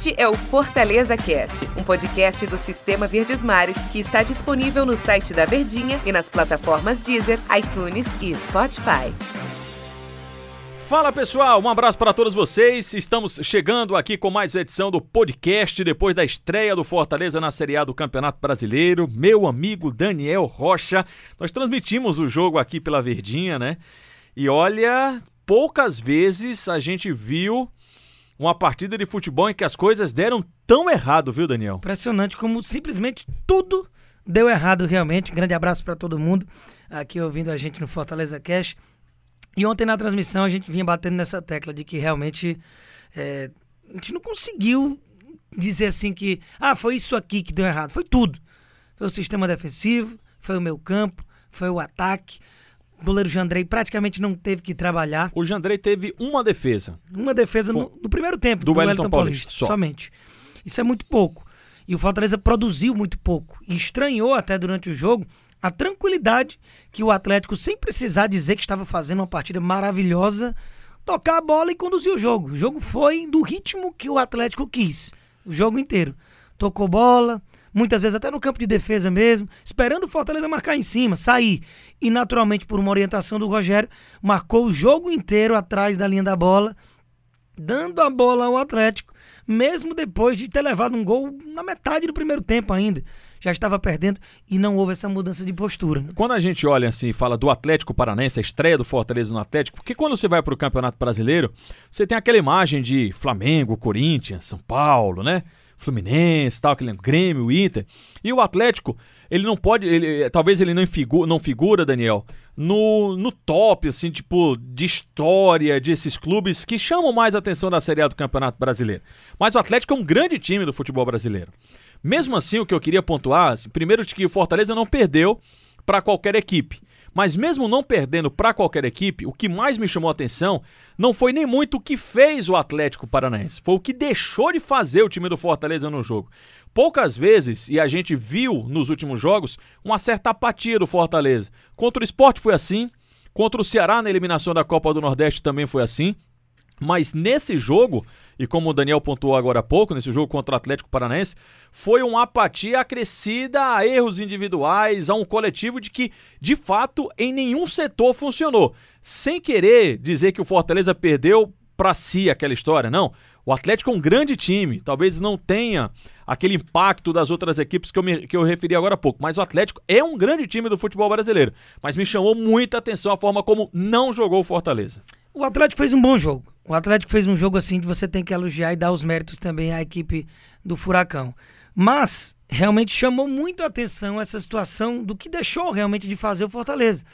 Este é o Fortaleza Cast, um podcast do Sistema Verdes Mares que está disponível no site da Verdinha e nas plataformas Deezer, iTunes e Spotify. Fala pessoal, um abraço para todos vocês. Estamos chegando aqui com mais edição do podcast depois da estreia do Fortaleza na Série A do Campeonato Brasileiro. Meu amigo Daniel Rocha, nós transmitimos o jogo aqui pela Verdinha, né? E olha, poucas vezes a gente viu uma partida de futebol em que as coisas deram tão errado, viu, Daniel? Impressionante como simplesmente tudo deu errado realmente. Um grande abraço para todo mundo aqui ouvindo a gente no Fortaleza Cash. E ontem na transmissão a gente vinha batendo nessa tecla de que realmente é, a gente não conseguiu dizer assim que, ah, foi isso aqui que deu errado. Foi tudo. Foi o sistema defensivo, foi o meu campo, foi o ataque. O goleiro Jandrei praticamente não teve que trabalhar. O Jandrei teve uma defesa. Uma defesa no, no, primeiro tempo do, do Wellington, Wellington Paulista, Paulista somente. Isso é muito pouco. E o Fortaleza produziu muito pouco. E estranhou até durante o jogo a tranquilidade que o Atlético, sem precisar dizer que estava fazendo uma partida maravilhosa, tocar a bola e conduzir o jogo. O jogo foi do ritmo que o Atlético quis, o jogo inteiro. Tocou bola, muitas vezes até no campo de defesa mesmo, esperando o Fortaleza marcar em cima, sair. E naturalmente, por uma orientação do Rogério, marcou o jogo inteiro atrás da linha da bola, dando a bola ao Atlético, mesmo depois de ter levado um gol na metade do primeiro tempo ainda já estava perdendo e não houve essa mudança de postura. Quando a gente olha assim e fala do Atlético Paranaense, a estreia do Fortaleza no Atlético, porque quando você vai para o Campeonato Brasileiro, você tem aquela imagem de Flamengo, Corinthians, São Paulo, né? Fluminense, tal, aquele Grêmio, Inter. E o Atlético, ele não pode, ele, talvez ele não figura, não figura, Daniel, no, no top, assim, tipo, de história desses clubes que chamam mais atenção da Série A do Campeonato Brasileiro. Mas o Atlético é um grande time do futebol brasileiro. Mesmo assim, o que eu queria pontuar, primeiro de que o Fortaleza não perdeu para qualquer equipe. Mas mesmo não perdendo para qualquer equipe, o que mais me chamou a atenção não foi nem muito o que fez o Atlético Paranaense, foi o que deixou de fazer o time do Fortaleza no jogo. Poucas vezes, e a gente viu nos últimos jogos, uma certa apatia do Fortaleza. Contra o esporte foi assim, contra o Ceará na eliminação da Copa do Nordeste também foi assim. Mas nesse jogo, e como o Daniel pontuou agora há pouco, nesse jogo contra o Atlético Paranaense, foi uma apatia acrescida a erros individuais, a um coletivo de que, de fato, em nenhum setor funcionou. Sem querer dizer que o Fortaleza perdeu para si aquela história, não. O Atlético é um grande time, talvez não tenha aquele impacto das outras equipes que eu, me, que eu referi agora há pouco, mas o Atlético é um grande time do futebol brasileiro. Mas me chamou muita atenção a forma como não jogou o Fortaleza. O Atlético fez um bom jogo. O Atlético fez um jogo assim que você tem que elogiar e dar os méritos também à equipe do Furacão. Mas realmente chamou muito a atenção essa situação do que deixou realmente de fazer o Fortaleza.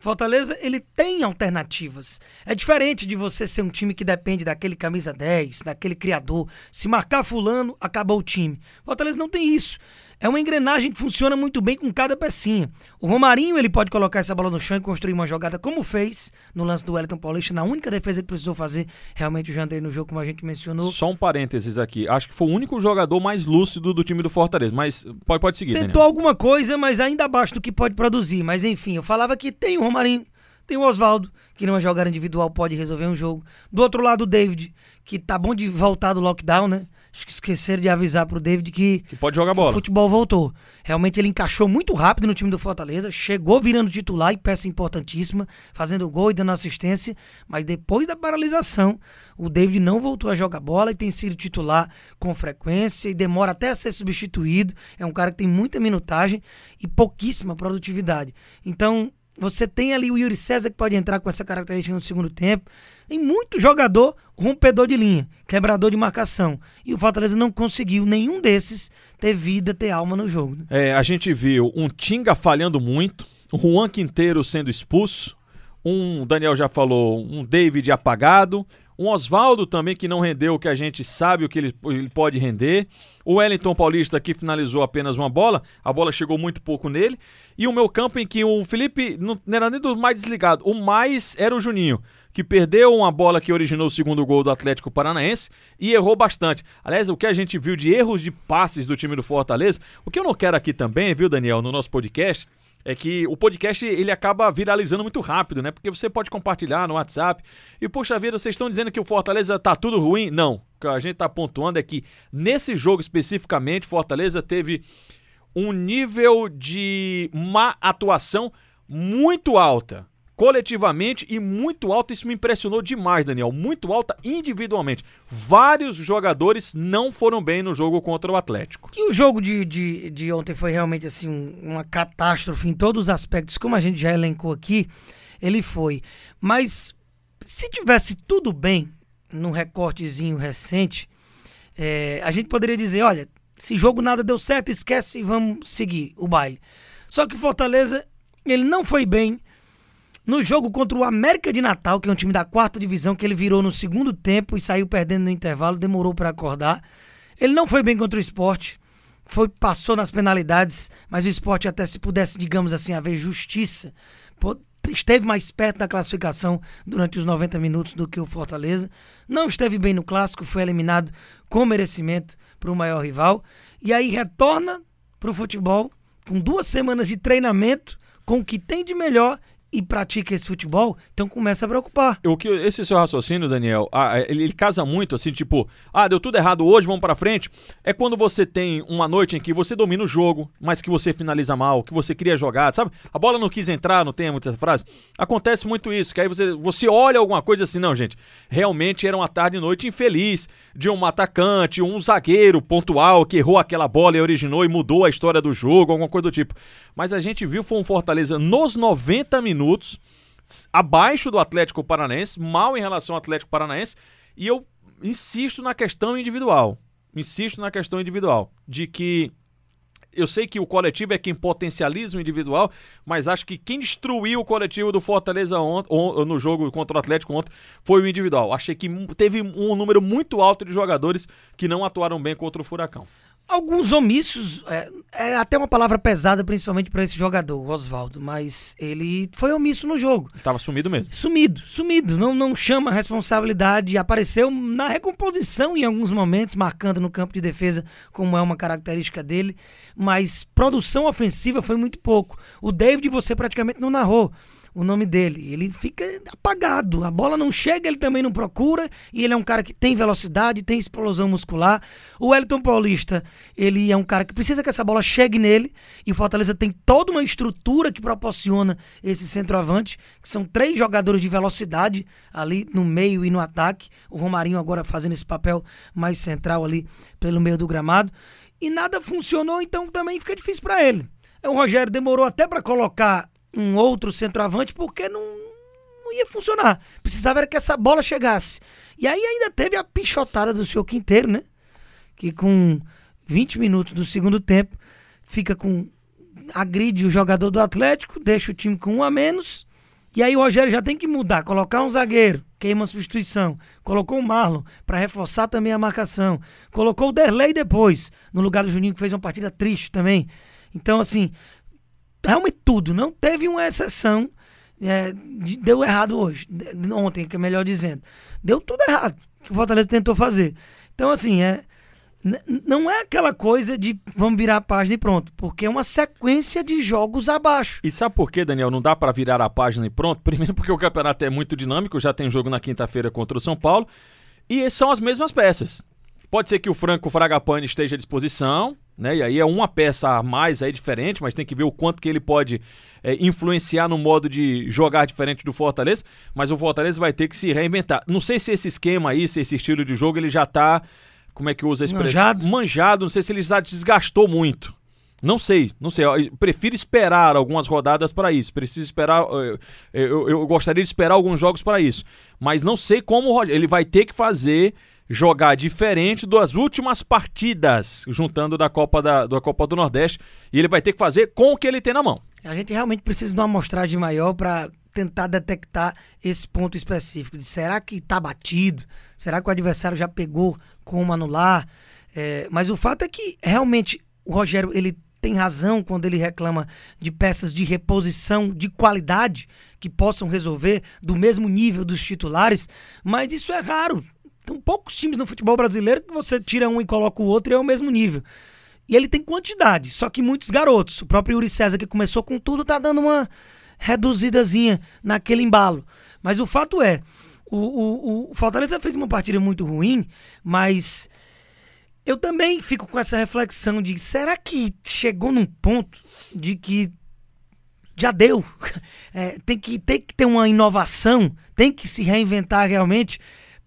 Fortaleza, ele tem alternativas. É diferente de você ser um time que depende daquele camisa 10, daquele criador. Se marcar fulano, acabou o time. Fortaleza não tem isso é uma engrenagem que funciona muito bem com cada pecinha. O Romarinho ele pode colocar essa bola no chão e construir uma jogada como fez no lance do Wellington Paulista, na única defesa que precisou fazer realmente o Jandrei no jogo, como a gente mencionou. Só um parênteses aqui. Acho que foi o único jogador mais lúcido do time do Fortaleza, mas pode, pode seguir. Tentou Daniel. alguma coisa, mas ainda abaixo do que pode produzir. Mas enfim, eu falava que tem o Romarinho, tem o Oswaldo, que numa jogada individual pode resolver um jogo. Do outro lado, o David, que tá bom de voltar do lockdown, né? Acho que esqueceram de avisar pro David que, que pode jogar bola. o futebol voltou. Realmente ele encaixou muito rápido no time do Fortaleza, chegou virando titular e peça importantíssima, fazendo gol e dando assistência, mas depois da paralisação, o David não voltou a jogar bola e tem sido titular com frequência e demora até a ser substituído. É um cara que tem muita minutagem e pouquíssima produtividade. Então, você tem ali o Yuri César que pode entrar com essa característica no segundo tempo. Tem muito jogador rompedor de linha, quebrador de marcação. E o Fortaleza não conseguiu nenhum desses ter vida, ter alma no jogo. Né? É, a gente viu um Tinga falhando muito, o Juan Quinteiro sendo expulso, um, Daniel já falou, um David apagado, um Oswaldo também que não rendeu o que a gente sabe o que ele, pode render. O Wellington Paulista que finalizou apenas uma bola, a bola chegou muito pouco nele. E o meu campo em que o Felipe não, não era nem do mais desligado, o mais era o Juninho, que perdeu uma bola que originou o segundo gol do Atlético Paranaense e errou bastante. Aliás, o que a gente viu de erros de passes do time do Fortaleza, o que eu não quero aqui também, viu, Daniel, no nosso podcast, é que o podcast ele acaba viralizando muito rápido, né? Porque você pode compartilhar no WhatsApp. E puxa vida, vocês estão dizendo que o Fortaleza tá tudo ruim? Não. que a gente está pontuando é que nesse jogo especificamente, Fortaleza teve um nível de má atuação muito alta coletivamente e muito alta. Isso me impressionou demais, Daniel. Muito alta individualmente. Vários jogadores não foram bem no jogo contra o Atlético. Que o jogo de, de, de ontem foi realmente assim um, uma catástrofe em todos os aspectos, como a gente já elencou aqui, ele foi. Mas se tivesse tudo bem num recortezinho recente, é, a gente poderia dizer, olha, esse jogo nada deu certo, esquece e vamos seguir o baile. Só que Fortaleza, ele não foi bem no jogo contra o América de Natal, que é um time da quarta divisão, que ele virou no segundo tempo e saiu perdendo no intervalo, demorou para acordar. Ele não foi bem contra o esporte, foi, passou nas penalidades, mas o esporte até se pudesse, digamos assim, haver justiça, esteve mais perto da classificação durante os 90 minutos do que o Fortaleza. Não esteve bem no clássico, foi eliminado com merecimento para o maior rival. E aí retorna para o futebol com duas semanas de treinamento, com o que tem de melhor e pratica esse futebol, então começa a preocupar. O que esse seu raciocínio, Daniel, ele, ele, casa muito assim, tipo, ah, deu tudo errado hoje, vamos para frente. É quando você tem uma noite em que você domina o jogo, mas que você finaliza mal, que você cria jogada, sabe? A bola não quis entrar, não tem muita frase. Acontece muito isso, que aí você, você olha alguma coisa assim, não, gente, realmente era uma tarde e noite infeliz de um atacante, um zagueiro pontual que errou aquela bola e originou e mudou a história do jogo, alguma coisa do tipo. Mas a gente viu foi um Fortaleza nos 90 minutos, abaixo do Atlético Paranaense, mal em relação ao Atlético Paranaense, e eu insisto na questão individual. Insisto na questão individual, de que eu sei que o coletivo é quem potencializa o individual, mas acho que quem destruiu o coletivo do Fortaleza ontem, no jogo contra o Atlético ontem foi o individual. Achei que teve um número muito alto de jogadores que não atuaram bem contra o Furacão alguns omissos, é, é, até uma palavra pesada, principalmente para esse jogador, o Oswaldo, mas ele foi omisso no jogo. Estava sumido mesmo. Sumido, sumido. Não, não chama a responsabilidade. Apareceu na recomposição em alguns momentos, marcando no campo de defesa, como é uma característica dele, mas produção ofensiva foi muito pouco. O David você praticamente não narrou o nome dele. Ele fica apagado. A bola não chega, ele também não procura. E ele é um cara que tem velocidade, tem explosão muscular. O Wellington Paulista, ele é um cara que precisa que essa bola chegue nele. E o Fortaleza tem toda uma estrutura que proporciona esse centroavante, que são três jogadores de velocidade ali no meio e no ataque. O Romarinho agora fazendo esse papel mais central ali pelo meio do gramado. E nada funcionou, então também fica difícil para ele. O Rogério demorou até para colocar um outro centroavante porque não, não ia funcionar. Precisava era que essa bola chegasse. E aí ainda teve a pichotada do seu Quinteiro, né? Que com 20 minutos do segundo tempo fica com. agride o jogador do Atlético, deixa o time com um a menos. E aí o Rogério já tem que mudar, colocar um zagueiro, queima a substituição. Colocou o Marlon para reforçar também a marcação. Colocou o Derlei depois, no lugar do Juninho, que fez uma partida triste também. Então, assim, realmente tudo. Não teve uma exceção. É, deu errado hoje. Ontem, que é melhor dizendo. Deu tudo errado que o Fortaleza tentou fazer. Então, assim, é. Não é aquela coisa de vamos virar a página e pronto, porque é uma sequência de jogos abaixo. E sabe por que, Daniel, não dá para virar a página e pronto? Primeiro porque o campeonato é muito dinâmico, já tem jogo na quinta-feira contra o São Paulo, e são as mesmas peças. Pode ser que o Franco Fragapane esteja à disposição, né? E aí é uma peça a mais aí diferente, mas tem que ver o quanto que ele pode é, influenciar no modo de jogar diferente do Fortaleza, mas o Fortaleza vai ter que se reinventar. Não sei se esse esquema aí, se esse estilo de jogo ele já tá, como é que usa a expressão? Manjado. Manjado, não sei se ele já desgastou muito. Não sei, não sei. Eu prefiro esperar algumas rodadas para isso. Preciso esperar. Eu, eu, eu, gostaria de esperar alguns jogos para isso. Mas não sei como ele vai ter que fazer jogar diferente das últimas partidas, juntando da Copa, da, da Copa do Nordeste, e ele vai ter que fazer com o que ele tem na mão. A gente realmente precisa de uma amostragem maior para tentar detectar esse ponto específico de será que está batido? Será que o adversário já pegou como anular? É, mas o fato é que realmente o Rogério ele tem razão quando ele reclama de peças de reposição de qualidade que possam resolver do mesmo nível dos titulares, mas isso é raro. Tem poucos times no futebol brasileiro que você tira um e coloca o outro e é o mesmo nível. E ele tem quantidade, só que muitos garotos. O próprio Yuri César, que começou com tudo, tá dando uma reduzidazinha naquele embalo. Mas o fato é, O, o, o Fortaleza fez uma partida muito ruim, mas eu também fico com essa reflexão de será que chegou num ponto de que já deu? É, tem, que, tem que ter uma inovação, tem que se reinventar realmente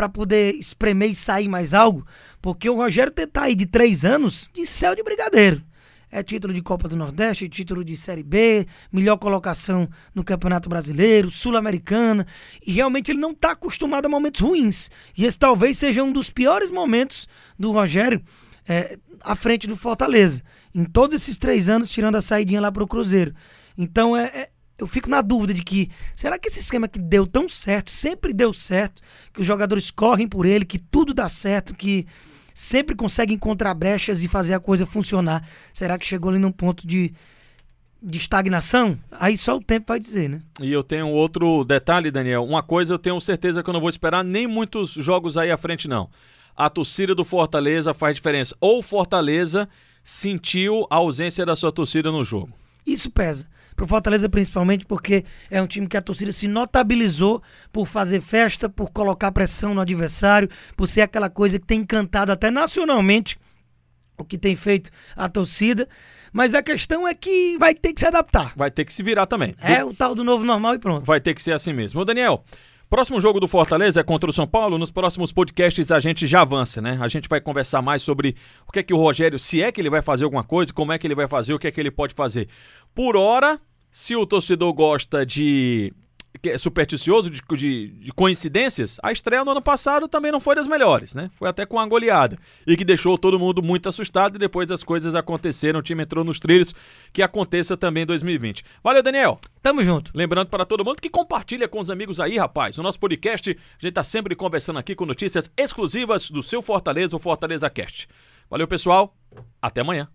para poder espremer e sair mais algo, porque o Rogério tentar aí de três anos de céu de brigadeiro. É título de Copa do Nordeste, título de Série B, melhor colocação no Campeonato Brasileiro, Sul-Americana. E realmente ele não está acostumado a momentos ruins. E esse talvez seja um dos piores momentos do Rogério é, à frente do Fortaleza. Em todos esses três anos, tirando a saidinha lá para o Cruzeiro. Então é, é, eu fico na dúvida de que será que esse esquema que deu tão certo, sempre deu certo, que os jogadores correm por ele, que tudo dá certo, que sempre consegue encontrar brechas e fazer a coisa funcionar. Será que chegou ali num ponto de, de estagnação? Aí só o tempo vai dizer, né? E eu tenho outro detalhe, Daniel. Uma coisa eu tenho certeza que eu não vou esperar nem muitos jogos aí à frente, não. A torcida do Fortaleza faz diferença. Ou Fortaleza sentiu a ausência da sua torcida no jogo. Isso pesa. Pro Fortaleza, principalmente, porque é um time que a torcida se notabilizou por fazer festa, por colocar pressão no adversário, por ser aquela coisa que tem encantado até nacionalmente o que tem feito a torcida. Mas a questão é que vai ter que se adaptar. Vai ter que se virar também. É o tal do novo normal e pronto. Vai ter que ser assim mesmo. Ô, Daniel, Próximo jogo do Fortaleza é contra o São Paulo. Nos próximos podcasts a gente já avança, né? A gente vai conversar mais sobre o que é que o Rogério, se é que ele vai fazer alguma coisa, como é que ele vai fazer, o que é que ele pode fazer. Por hora, se o torcedor gosta de que é supersticioso de, de, de, coincidências, a estreia no ano passado também não foi das melhores, né? Foi até com uma goleada. E que deixou todo mundo muito assustado e depois as coisas aconteceram, o time entrou nos trilhos, que aconteça também em 2020. Valeu, Daniel. Tamo junto. Lembrando para todo mundo que compartilha com os amigos aí, rapaz. O nosso podcast, a gente tá sempre conversando aqui com notícias exclusivas do seu Fortaleza, o Fortaleza Cast. Valeu, pessoal. Até amanhã.